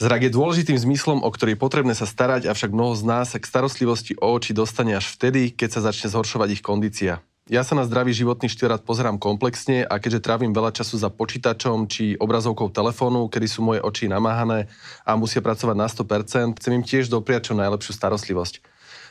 Zrak je dôležitým zmyslom, o ktorý potrebné sa starať, avšak mnoho z nás sa k starostlivosti o oči dostane až vtedy, keď sa začne zhoršovať ich kondícia. Ja sa na zdravý životný štýl rád pozerám komplexne a keďže trávim veľa času za počítačom či obrazovkou telefónu, kedy sú moje oči namáhané a musia pracovať na 100%, chcem im tiež dopriať čo najlepšiu starostlivosť.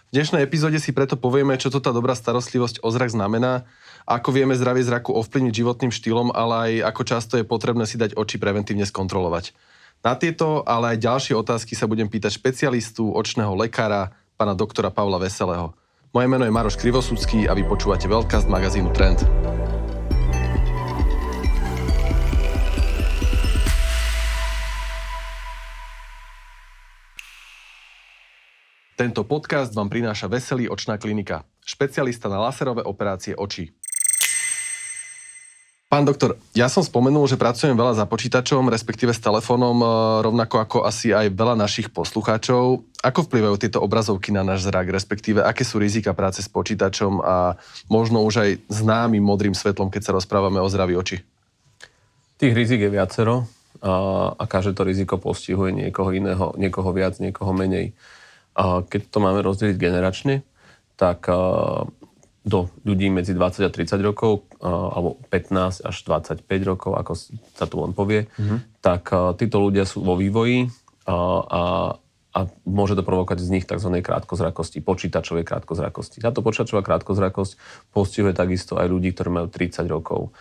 V dnešnej epizóde si preto povieme, čo to tá dobrá starostlivosť o zrak znamená, ako vieme zdravie zraku ovplyvniť životným štýlom, ale aj ako často je potrebné si dať oči preventívne skontrolovať. Na tieto, ale aj ďalšie otázky sa budem pýtať špecialistu, očného lekára, pána doktora Pavla Veselého. Moje meno je Maroš Krivosudský a vy počúvate Veľkast magazínu Trend. Tento podcast vám prináša Veselý očná klinika, špecialista na laserové operácie očí. Pán doktor, ja som spomenul, že pracujem veľa za počítačom, respektíve s telefónom, e, rovnako ako asi aj veľa našich poslucháčov. Ako vplyvajú tieto obrazovky na náš zrak, respektíve aké sú rizika práce s počítačom a možno už aj známym modrým svetlom, keď sa rozprávame o zdraví oči? Tých rizik je viacero a, každé to riziko postihuje niekoho iného, niekoho viac, niekoho menej. A keď to máme rozdeliť generačne, tak do ľudí medzi 20 a 30 rokov, alebo 15 až 25 rokov, ako sa tu on povie, mm-hmm. tak títo ľudia sú vo vývoji a, a, a môže to provokovať z nich tzv. krátkozrakosti, počítačovej krátkozrakosti. Táto počítačová krátkozrakosť postihuje takisto aj ľudí, ktorí majú 30 rokov.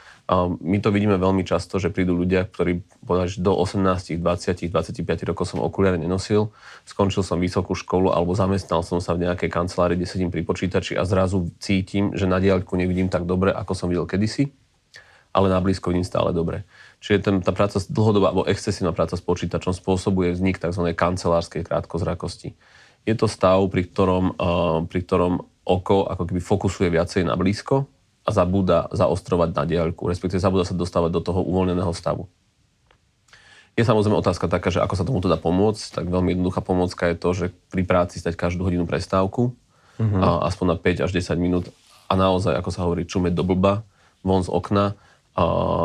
My to vidíme veľmi často, že prídu ľudia, ktorí povedali, do 18, 20, 25 rokov som okuliare nenosil, skončil som vysokú školu alebo zamestnal som sa v nejakej kancelárii, kde sedím pri počítači a zrazu cítim, že na diaľku nevidím tak dobre, ako som videl kedysi, ale na blízko vidím stále dobre. Čiže ten, tá práca dlhodobá alebo excesívna práca s počítačom spôsobuje vznik tzv. kancelárskej krátkozrakosti. Je to stav, pri ktorom, uh, pri ktorom oko ako keby fokusuje viacej na blízko, a zabúda zaostrovať na diaľku, respektíve zabúda sa dostávať do toho uvoľneného stavu. Je samozrejme otázka taká, že ako sa tomu dá pomôcť, tak veľmi jednoduchá pomôcka je to, že pri práci stať každú hodinu prestávku, mm-hmm. a aspoň na 5 až 10 minút a naozaj, ako sa hovorí, čumeť do blba, von z okna a,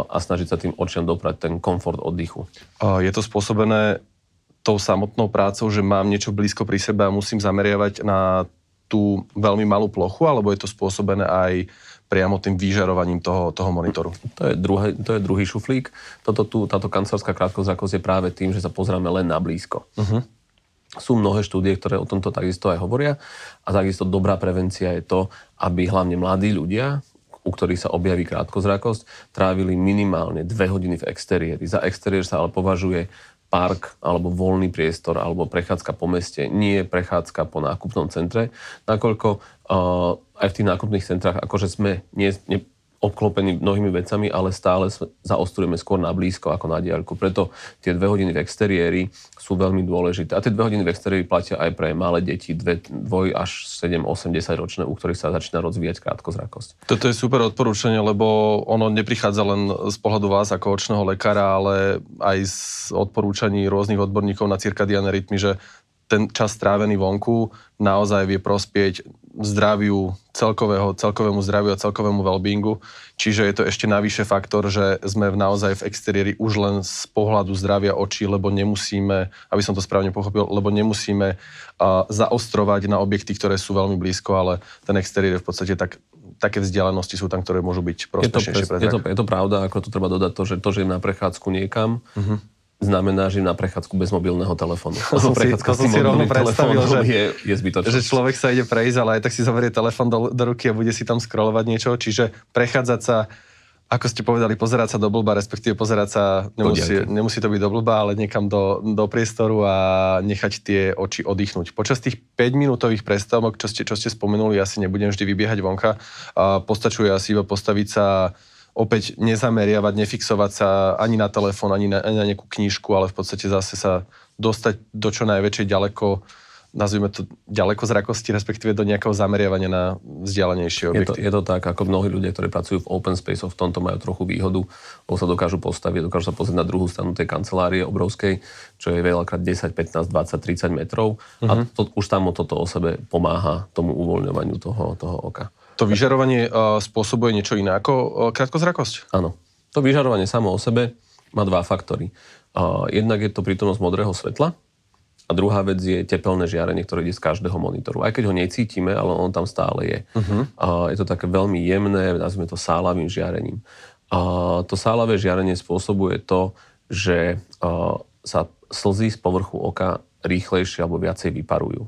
a snažiť sa tým očiam doprať ten komfort oddychu. Je to spôsobené tou samotnou prácou, že mám niečo blízko pri sebe a musím zameriavať na tú veľmi malú plochu, alebo je to spôsobené aj priamo tým vyžarovaním toho, toho monitoru. To je, druhý, to je druhý šuflík. Toto tu, táto kancelárska krátkozrakosť je práve tým, že sa pozráme len na blízko. Uh-huh. Sú mnohé štúdie, ktoré o tomto takisto aj hovoria a takisto dobrá prevencia je to, aby hlavne mladí ľudia, u ktorých sa objaví krátkozrakosť, trávili minimálne dve hodiny v exteriéri. Za exteriér sa ale považuje park alebo voľný priestor alebo prechádzka po meste, nie prechádzka po nákupnom centre, nakoľko uh, aj v tých nákupných centrách akože sme nie, nie, obklopení mnohými vecami, ale stále zaostrujeme skôr na blízko ako na diaľku. Preto tie dve hodiny v exteriéri sú veľmi dôležité. A tie dve hodiny v exteriéri platia aj pre malé deti, dve, dvoj až 7, 8, 10 ročné, u ktorých sa začína rozvíjať krátkozrakosť. Toto je super odporúčanie, lebo ono neprichádza len z pohľadu vás ako očného lekára, ale aj z odporúčaní rôznych odborníkov na cirkadiané rytmy, že ten čas strávený vonku naozaj vie prospieť zdraviu, celkového, celkovému zdraviu a celkovému wellbeingu. Čiže je to ešte navyše faktor, že sme v naozaj v exteriéri už len z pohľadu zdravia očí, lebo nemusíme, aby som to správne pochopil, lebo nemusíme uh, zaostrovať na objekty, ktoré sú veľmi blízko, ale ten exteriér je v podstate tak také vzdialenosti sú tam, ktoré môžu byť prospešnejšie pre je to, je to pravda, ako to treba dodať to, že to, že im na prechádzku niekam, uh-huh znamená, že na prechádzku bez mobilného telefónu. To som si, to som si rovno predstavil, že, je, je zbytočné. Že človek sa ide prejsť, ale aj tak si zoberie telefón do, do ruky a bude si tam scrollovať niečo. Čiže prechádzať sa, ako ste povedali, pozerať sa do blba, respektíve pozerať sa, nemusí, nemusí to byť do blba, ale niekam do, do priestoru a nechať tie oči oddychnúť. Počas tých 5-minútových prestávok, čo ste, čo ste spomenuli, asi nebudem vždy vybiehať vonka, a postačuje asi iba postaviť sa opäť nezameriavať, nefixovať sa ani na telefón, ani na, ani na nejakú knížku, ale v podstate zase sa dostať do čo najväčšej ďaleko nazvime to ďaleko zrakosti, respektíve do nejakého zameriavania na vzdialenejšie objekty. Je to, je to tak, ako mnohí ľudia, ktorí pracujú v open space, v tomto majú trochu výhodu, lebo sa dokážu postaviť, dokážu sa pozrieť na druhú stranu tej kancelárie obrovskej, čo je veľakrát 10, 15, 20, 30 metrov uh-huh. a mhm. to, už tam toto o sebe pomáha tomu uvoľňovaniu toho, toho oka. To vyžarovanie uh, spôsobuje niečo iné ako uh, krátkozrakosť? Áno. To vyžarovanie samo o sebe má dva faktory. Uh, jednak je to prítomnosť modrého svetla, a druhá vec je tepelné žiarenie, ktoré ide z každého monitoru. Aj keď ho necítime, ale on tam stále je. Uh-huh. Je to také veľmi jemné, nazvime to sálavým žiarením. To sálavé žiarenie spôsobuje to, že sa slzy z povrchu oka rýchlejšie alebo viacej vyparujú.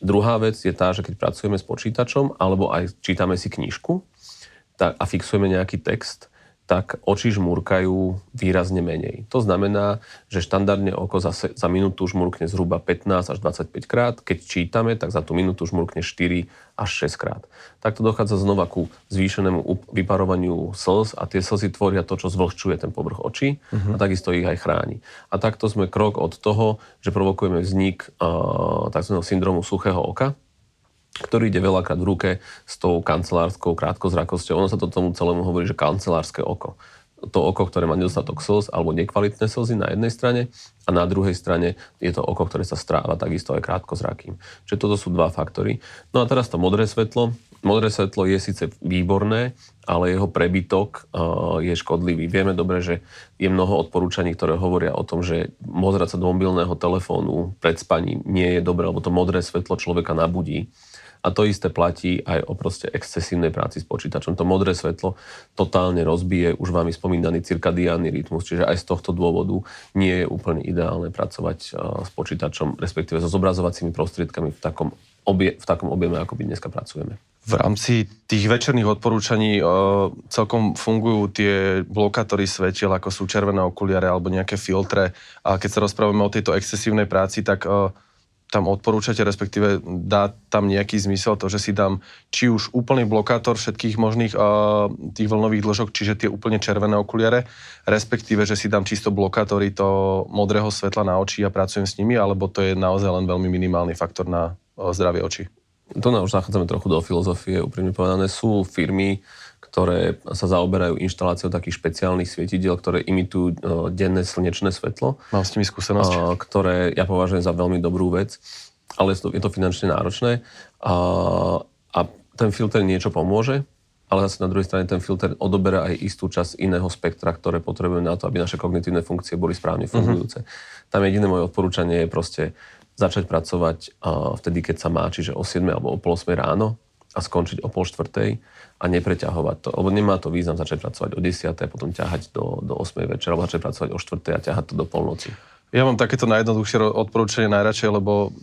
Druhá vec je tá, že keď pracujeme s počítačom alebo aj čítame si knižku tak, a fixujeme nejaký text, tak oči žmúrkajú výrazne menej. To znamená, že štandardne oko za, za minútu žmúrkne zhruba 15 až 25 krát. Keď čítame, tak za tú minútu žmúrkne 4 až 6 krát. Takto dochádza znova ku zvýšenému vyparovaniu slz a tie slzy tvoria to, čo zvlhčuje ten povrch očí uh-huh. a takisto ich aj chráni. A takto sme krok od toho, že provokujeme vznik uh, tzv. syndromu suchého oka, ktorý ide veľakrát v ruke s tou kancelárskou krátkozrakosťou. Ono sa to tomu celému hovorí, že kancelárske oko. To oko, ktoré má nedostatok slz alebo nekvalitné slzy na jednej strane a na druhej strane je to oko, ktoré sa stráva takisto aj krátkozrakým. Čiže toto sú dva faktory. No a teraz to modré svetlo. Modré svetlo je síce výborné, ale jeho prebytok uh, je škodlivý. Vieme dobre, že je mnoho odporúčaní, ktoré hovoria o tom, že mozrať sa do mobilného telefónu pred spaním nie je dobré, lebo to modré svetlo človeka nabudí a to isté platí aj o proste excesívnej práci s počítačom. To modré svetlo totálne rozbije už vami spomínaný cirkadiánny rytmus, čiže aj z tohto dôvodu nie je úplne ideálne pracovať e, s počítačom, respektíve so zobrazovacími prostriedkami v takom, obie, v takom objeme, ako my dneska pracujeme. V rámci tých večerných odporúčaní uh, celkom fungujú tie blokátory svetiel, ako sú červené okuliare alebo nejaké filtre. A keď sa rozprávame o tejto excesívnej práci, tak uh, tam odporúčate, respektíve dá tam nejaký zmysel to, že si dám či už úplný blokátor všetkých možných uh, tých vlnových dĺžok, čiže tie úplne červené okuliare, respektíve, že si dám čisto blokátory to modrého svetla na oči a pracujem s nimi, alebo to je naozaj len veľmi minimálny faktor na uh, zdravie očí? To už zachádzame trochu do filozofie, úprimne povedané. Sú firmy, ktoré sa zaoberajú inštaláciou takých špeciálnych svietidiel, ktoré imitujú denné slnečné svetlo. Mám s nimi skúsenosť. Ktoré ja považujem za veľmi dobrú vec, ale je to, je to finančne náročné. A, a ten filter niečo pomôže, ale zase na druhej strane ten filter odoberá aj istú časť iného spektra, ktoré potrebujeme na to, aby naše kognitívne funkcie boli správne mhm. fungujúce. Uh-huh. Tam jediné moje odporúčanie je proste začať pracovať uh, vtedy, keď sa má, čiže o 7 alebo o pol 8 ráno a skončiť o pol štvrtej a nepreťahovať to. Lebo nemá to význam začať pracovať o 10. a potom ťahať do, do 8. večera, alebo začať pracovať o 4. a ťahať to do polnoci. Ja mám takéto najjednoduchšie odporúčanie najradšej, lebo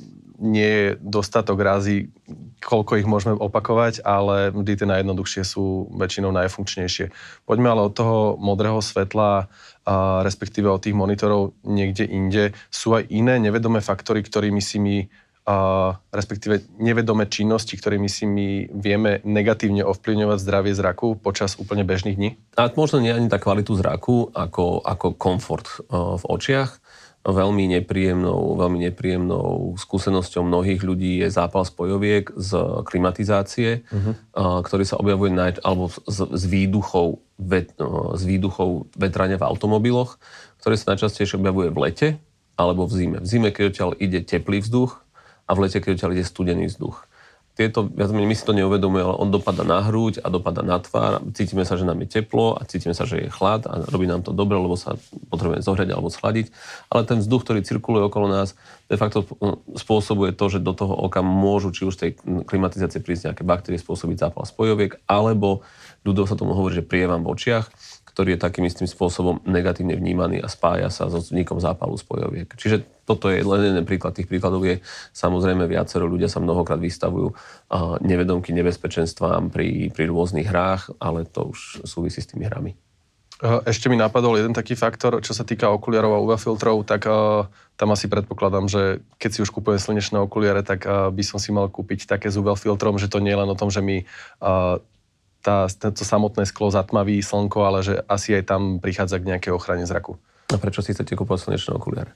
nie je dostatok razy, koľko ich môžeme opakovať, ale vždy tie najjednoduchšie sú väčšinou najfunkčnejšie. Poďme ale od toho modrého svetla, a respektíve od tých monitorov niekde inde. Sú aj iné nevedomé faktory, ktorými si my a respektíve nevedomé činnosti, ktorými si my vieme negatívne ovplyvňovať zdravie zraku počas úplne bežných dní? A možno nie ani tak kvalitu zraku, ako, ako komfort uh, v očiach. Veľmi nepríjemnou, veľmi nepríjemnou skúsenosťou mnohých ľudí je zápal spojoviek z klimatizácie, uh-huh. uh, ktorý sa objavuje naj, alebo z, z, výduchov, uh, z výduchov vetrania v automobiloch, ktorý sa najčastejšie objavuje v lete alebo v zime. V zime, keď odtiaľ ide teplý vzduch, a v lete, keď odtiaľ ide studený vzduch. Tieto, viac menej, my si to neuvedomujeme, ale on dopada na hruď a dopada na tvár. Cítime sa, že nám je teplo a cítime sa, že je chlad a robí nám to dobre, lebo sa potrebujeme zohrieť alebo schladiť. Ale ten vzduch, ktorý cirkuluje okolo nás, de facto spôsobuje to, že do toho oka môžu či už tej klimatizácie prísť nejaké baktérie, spôsobiť zápal spojoviek, alebo ľudov sa tomu hovorí, že prievam v očiach ktorý je takým istým spôsobom negatívne vnímaný a spája sa so vznikom zápalu spojoviek. Čiže toto je len jeden príklad. Tých príkladov je samozrejme viacero. Ľudia sa mnohokrát vystavujú nevedomky nebezpečenstvám pri, pri rôznych hrách, ale to už súvisí s tými hrami. Ešte mi napadol jeden taký faktor, čo sa týka okuliarov a UV filtrov, tak uh, tam asi predpokladám, že keď si už kúpujem slnečné okuliare, tak uh, by som si mal kúpiť také s UV filtrom, že to nie je len o tom, že mi uh, tá, to samotné sklo zatmaví slnko, ale že asi aj tam prichádza k nejakej ochrane zraku. A prečo si chcete kúpať slnečné okuliare?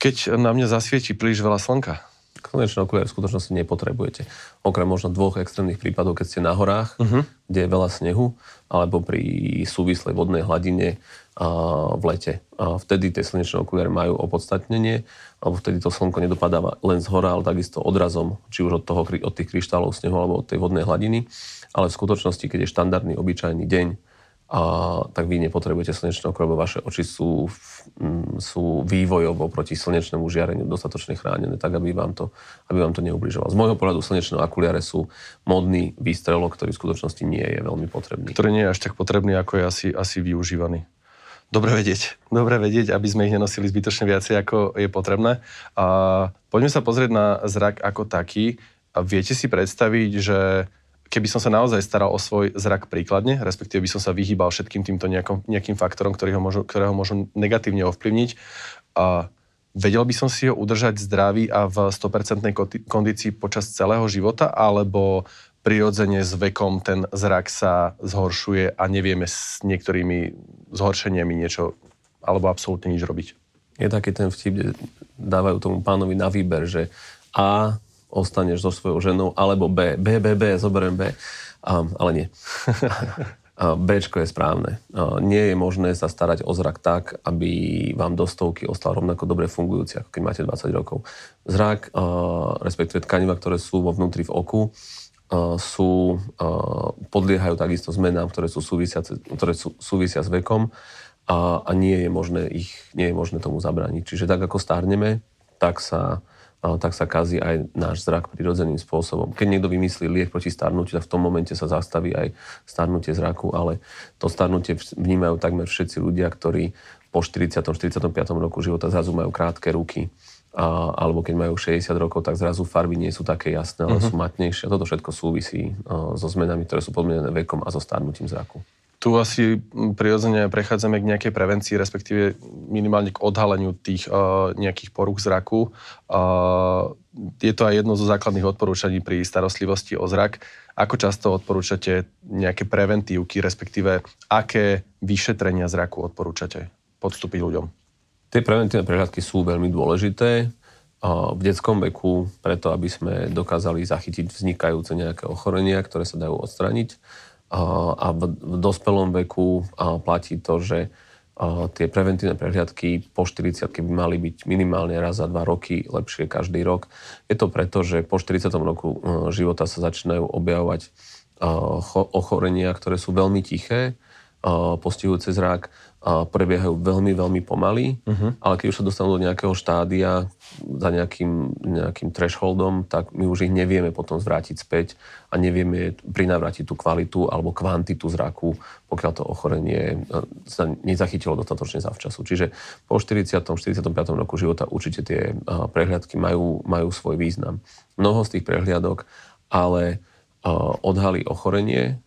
Keď na mňa zasvieti príliš veľa slnka. Slnečné okuliare v skutočnosti nepotrebujete. Okrem možno dvoch extrémnych prípadov, keď ste na horách, uh-huh. kde je veľa snehu, alebo pri súvislej vodnej hladine a v lete. A vtedy tie slnečné okuliare majú opodstatnenie, alebo vtedy to slnko nedopadáva len z hora, ale takisto odrazom, či už od, toho, od tých kryštálov snehu alebo od tej vodnej hladiny ale v skutočnosti, keď je štandardný, obyčajný deň a, tak vy nepotrebujete slnečné oko, lebo vaše oči sú, sú vývojovo proti slnečnému žiareniu dostatočne chránené, tak aby vám to, aby vám to neubližovalo. Z môjho pohľadu slnečné okuliare sú modný výstrelok, ktorý v skutočnosti nie je veľmi potrebný. Ktorý nie je až tak potrebný, ako je asi, asi využívaný. Dobre vedieť. Dobre vedieť, aby sme ich nenosili zbytočne viacej, ako je potrebné. A poďme sa pozrieť na zrak ako taký. A viete si predstaviť, že keby som sa naozaj staral o svoj zrak príkladne, respektíve by som sa vyhýbal všetkým týmto nejakom, nejakým faktorom, ktorý ho môžu, ktoré ho môžu negatívne ovplyvniť, a vedel by som si ho udržať zdravý a v 100% kondícii počas celého života, alebo prirodzene s vekom ten zrak sa zhoršuje a nevieme s niektorými zhoršeniami niečo alebo absolútne nič robiť. Je taký ten vtip, kde dávajú tomu pánovi na výber, že A ostaneš so svojou ženou, alebo B. B, B, B, zoberiem B. Um, ale nie. B je správne. Nie je možné sa starať o zrak tak, aby vám do stovky ostal rovnako dobre fungujúci, ako keď máte 20 rokov. Zrak, respektíve tkaniva, ktoré sú vo vnútri v oku, sú, podliehajú takisto zmenám, ktoré, sú súvisia, ktoré sú, súvisia s vekom a, nie, je možné ich, nie je možné tomu zabrániť. Čiže tak ako stárneme, tak sa tak sa kazí aj náš zrak prirodzeným spôsobom. Keď niekto vymyslí liek proti starnutiu, tak v tom momente sa zastaví aj starnutie zraku, ale to starnutie vnímajú takmer všetci ľudia, ktorí po 40. 45. roku života zrazu majú krátke ruky, a, alebo keď majú 60 rokov, tak zrazu farby nie sú také jasné, ale uh-huh. sú matnejšie. Toto všetko súvisí a, so zmenami, ktoré sú podmienené vekom a so starnutím zraku. Tu asi prirodzene prechádzame k nejakej prevencii, respektíve minimálne k odhaleniu tých uh, nejakých poruch zraku. Uh, je to aj jedno zo základných odporúčaní pri starostlivosti o zrak. Ako často odporúčate nejaké preventívky, respektíve aké vyšetrenia zraku odporúčate podstúpiť ľuďom? Tie preventívne prehľadky sú veľmi dôležité v detskom veku, preto aby sme dokázali zachytiť vznikajúce nejaké ochorenia, ktoré sa dajú odstraniť a v, v dospelom veku platí to, že tie preventívne prehliadky po 40 by mali byť minimálne raz za dva roky, lepšie každý rok. Je to preto, že po 40. roku e, života sa začínajú objavovať ochorenia, ktoré sú veľmi tiché, postihujúce zrak, prebiehajú veľmi, veľmi pomaly, uh-huh. ale keď už sa dostanú do nejakého štádia za nejakým, nejakým thresholdom, tak my už ich nevieme potom zvrátiť späť a nevieme prinavrátiť tú kvalitu alebo kvantitu zraku, pokiaľ to ochorenie e, sa nezachytilo dostatočne zavčasu. Čiže po 40. 45. roku života určite tie e, prehliadky majú, majú svoj význam. Mnoho z tých prehliadok ale e, odhalí ochorenie,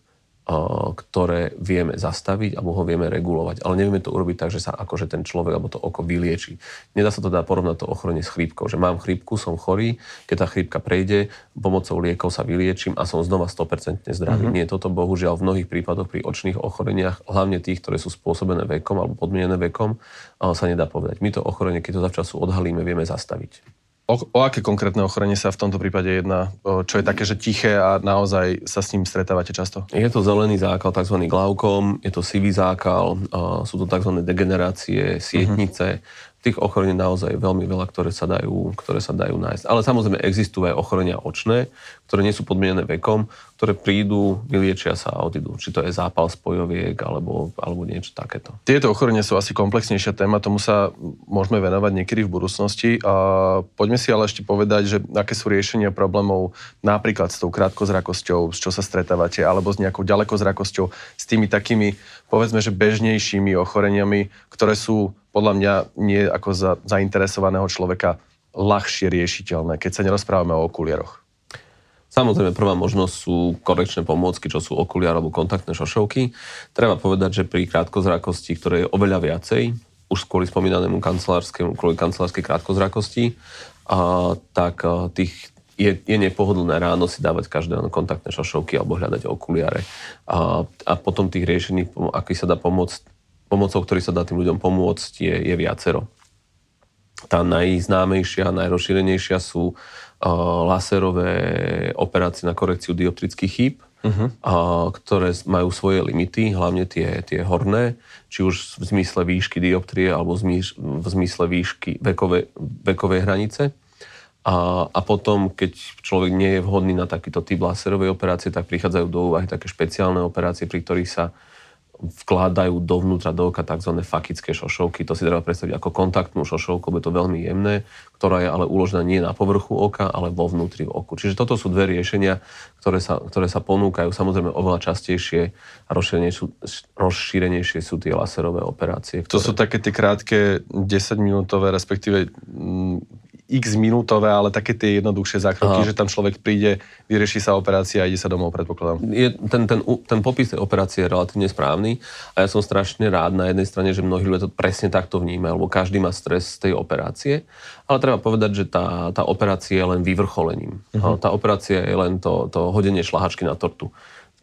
ktoré vieme zastaviť alebo ho vieme regulovať. Ale nevieme to urobiť tak, že sa akože ten človek alebo to oko vylieči. Nedá sa to dá porovnať to ochorenie s chrípkou, že mám chrípku, som chorý, keď tá chrípka prejde, pomocou liekov sa vyliečím a som znova 100% zdravý. Mm-hmm. Nie, toto bohužiaľ v mnohých prípadoch pri očných ochoreniach, hlavne tých, ktoré sú spôsobené vekom alebo podmienené vekom, sa nedá povedať. My to ochorenie, keď to zavčasu odhalíme, vieme zastaviť. O, o aké konkrétne ochorenie sa v tomto prípade jedná? Čo je také, že tiché a naozaj sa s ním stretávate často? Je to zelený zákal, tzv. glaukom, je to sivý zákal, sú to tzv. degenerácie, sietnice. Uh-huh tých ochorení naozaj veľmi veľa, ktoré sa dajú, ktoré sa dajú nájsť. Ale samozrejme existujú aj ochorenia očné, ktoré nie sú podmienené vekom, ktoré prídu, vyliečia sa a odídu. Či to je zápal spojoviek alebo, alebo niečo takéto. Tieto ochorenia sú asi komplexnejšia téma, tomu sa môžeme venovať niekedy v budúcnosti. A poďme si ale ešte povedať, že aké sú riešenia problémov napríklad s tou krátkozrakosťou, s čo sa stretávate, alebo s nejakou ďalekozrakosťou, s tými takými, povedzme, že bežnejšími ochoreniami, ktoré sú podľa mňa nie ako za zainteresovaného človeka ľahšie riešiteľné, keď sa nerozprávame o okuliaroch. Samozrejme, prvá možnosť sú korekčné pomôcky, čo sú okuliare alebo kontaktné šošovky. Treba povedať, že pri krátkozrakosti, ktoré je oveľa viacej, už kvôli spomínanému kancelárskému, kvôli kancelárskej krátkozrakosti, a, tak a, tých, je, je nepohodlné ráno si dávať každé kontaktné šošovky alebo hľadať okuliare. A, a potom tých riešení, aký sa dá pomôcť, pomocou ktorých sa dá tým ľuďom pomôcť, je, je viacero. Tá najznámejšia, najrozšírenejšia sú uh, laserové operácie na korekciu dioptrických chýb, uh-huh. uh, ktoré majú svoje limity, hlavne tie, tie horné, či už v zmysle výšky dioptrie alebo v zmysle výšky vekovej, vekovej hranice. A, a potom, keď človek nie je vhodný na takýto typ laserovej operácie, tak prichádzajú do úvahy také špeciálne operácie, pri ktorých sa vkladajú dovnútra do oka tzv. fakické šošovky. To si treba predstaviť ako kontaktnú šošovku, lebo je to veľmi jemné, ktorá je ale uložená nie na povrchu oka, ale vo vnútri oku. Čiže toto sú dve riešenia, ktoré sa, ktoré sa ponúkajú. Samozrejme oveľa častejšie a rozšírenejšie, rozšírenejšie sú tie laserové operácie. Ktoré... To sú také tie krátke 10-minútové, respektíve x minútové, ale také tie jednoduchšie zákroky, Aha. že tam človek príde, vyrieši sa operácia a ide sa domov, predpokladám. Je, ten, ten, ten popis tej operácie je relatívne správny a ja som strašne rád na jednej strane, že mnohí ľudia to presne takto vnímajú, lebo každý má stres z tej operácie, ale treba povedať, že tá, tá operácia je len vyvrcholením. Uh-huh. Tá operácia je len to, to hodenie šlahačky na tortu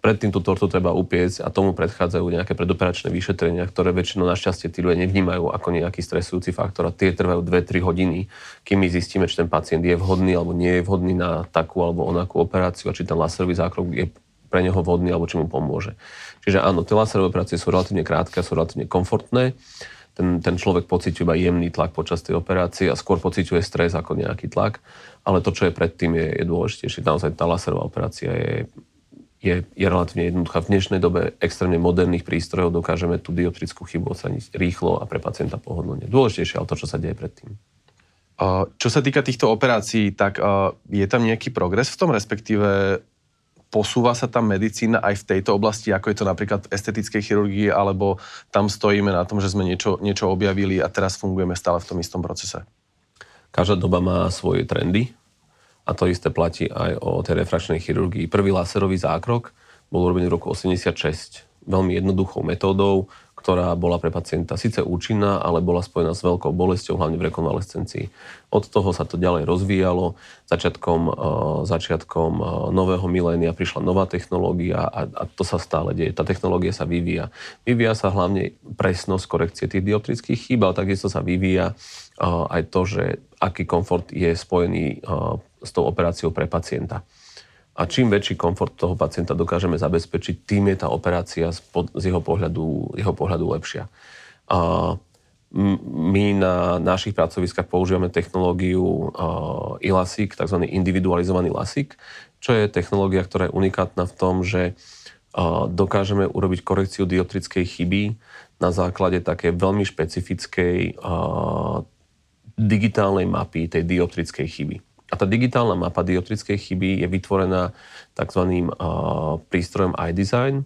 predtým tú tortu treba upiecť a tomu predchádzajú nejaké predoperačné vyšetrenia, ktoré väčšinou našťastie tí ľudia nevnímajú ako nejaký stresujúci faktor a tie trvajú 2-3 hodiny, kým my zistíme, či ten pacient je vhodný alebo nie je vhodný na takú alebo onakú operáciu a či ten laserový zákrok je pre neho vhodný alebo či mu pomôže. Čiže áno, tie laserové operácie sú relatívne krátke a sú relatívne komfortné. Ten, ten človek pociťuje iba jemný tlak počas tej operácie a skôr pociťuje stres ako nejaký tlak, ale to, čo je predtým, je, je dôležitejšie. Naozaj tá laserová operácia je je, je relatívne jednoduchá. V dnešnej dobe extrémne moderných prístrojov dokážeme tú dioptrickú chybu odstraniť rýchlo a pre pacienta pohodlne. Dôležitejšie ale to, čo sa deje predtým. Čo sa týka týchto operácií, tak je tam nejaký progres v tom, respektíve posúva sa tam medicína aj v tejto oblasti, ako je to napríklad v estetickej chirurgii, alebo tam stojíme na tom, že sme niečo, niečo objavili a teraz fungujeme stále v tom istom procese? Každá doba má svoje trendy a to isté platí aj o tej refrakčnej chirurgii. Prvý laserový zákrok bol urobený v roku 86 veľmi jednoduchou metódou, ktorá bola pre pacienta síce účinná, ale bola spojená s veľkou bolesťou, hlavne v rekonvalescencii. Od toho sa to ďalej rozvíjalo. Začiatkom, uh, začiatkom uh, nového milénia prišla nová technológia a, a to sa stále deje. Tá technológia sa vyvíja. Vyvíja sa hlavne presnosť korekcie tých dioptrických chýb, ale takisto sa vyvíja uh, aj to, že aký komfort je spojený s tou operáciou pre pacienta. A čím väčší komfort toho pacienta dokážeme zabezpečiť, tým je tá operácia z, jeho pohľadu, jeho pohľadu lepšia. A my na našich pracoviskách používame technológiu e-LASIK, tzv. individualizovaný LASIK, čo je technológia, ktorá je unikátna v tom, že dokážeme urobiť korekciu dioptrickej chyby na základe také veľmi špecifickej digitálnej mapy tej dioptrickej chyby. A tá digitálna mapa dioptrickej chyby je vytvorená tzv. prístrojom iDesign,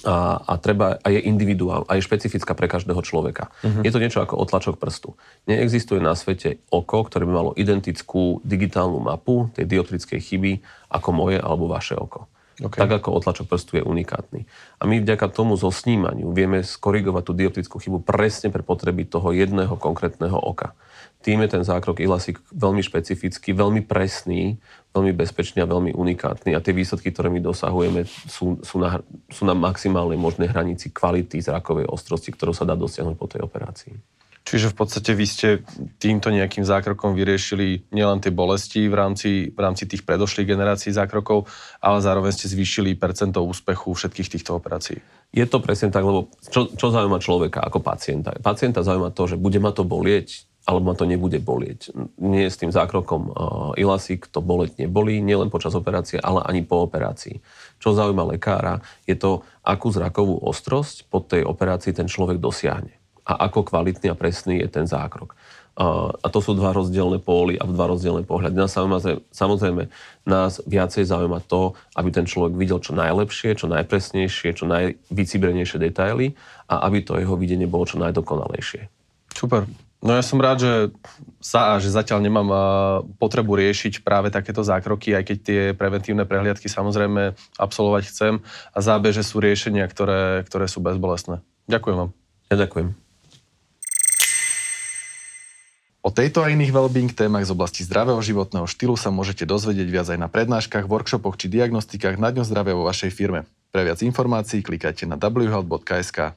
a, a, treba, a je individuál, a je špecifická pre každého človeka. Uh-huh. Je to niečo ako otlačok prstu. Neexistuje na svete oko, ktoré by malo identickú digitálnu mapu tej dioptrickej chyby ako moje alebo vaše oko. Okay. Tak ako otlačok prstu je unikátny. A my vďaka tomu zo snímaniu vieme skorigovať tú dioptrickú chybu presne pre potreby toho jedného konkrétneho oka tým je ten zákrok Ilasik veľmi špecifický, veľmi presný, veľmi bezpečný a veľmi unikátny. A tie výsledky, ktoré my dosahujeme, sú, sú, na, sú na maximálnej možnej hranici kvality zrakovej ostrosti, ktorú sa dá dosiahnuť po tej operácii. Čiže v podstate vy ste týmto nejakým zákrokom vyriešili nielen tie bolesti v rámci, v rámci tých predošlých generácií zákrokov, ale zároveň ste zvýšili percento úspechu všetkých týchto operácií. Je to presne tak, lebo čo, čo zaujíma človeka ako pacienta? Pacienta zaujíma to, že bude ma to bolieť, alebo ma to nebude bolieť. Nie s tým zákrokom uh, Ilasik to boleť nebolí, nielen počas operácie, ale ani po operácii. Čo zaujíma lekára, je to, akú zrakovú ostrosť po tej operácii ten človek dosiahne. A ako kvalitný a presný je ten zákrok. Uh, a to sú dva rozdielne póly a dva rozdielne pohľady. Nás samozrejme, samozrejme nás viacej zaujíma to, aby ten človek videl čo najlepšie, čo najpresnejšie, čo najvycibrenejšie detaily a aby to jeho videnie bolo čo najdokonalejšie. Super. No ja som rád, že sa a že zatiaľ nemám potrebu riešiť práve takéto zákroky, aj keď tie preventívne prehliadky samozrejme absolvovať chcem a zábe, že sú riešenia, ktoré, ktoré sú bezbolestné. Ďakujem vám. Ja ďakujem. O tejto a iných wellbeing témach z oblasti zdravého životného štýlu sa môžete dozvedieť viac aj na prednáškach, workshopoch či diagnostikách na Dňo zdravia vo vašej firme. Pre viac informácií klikajte na whealth.sk.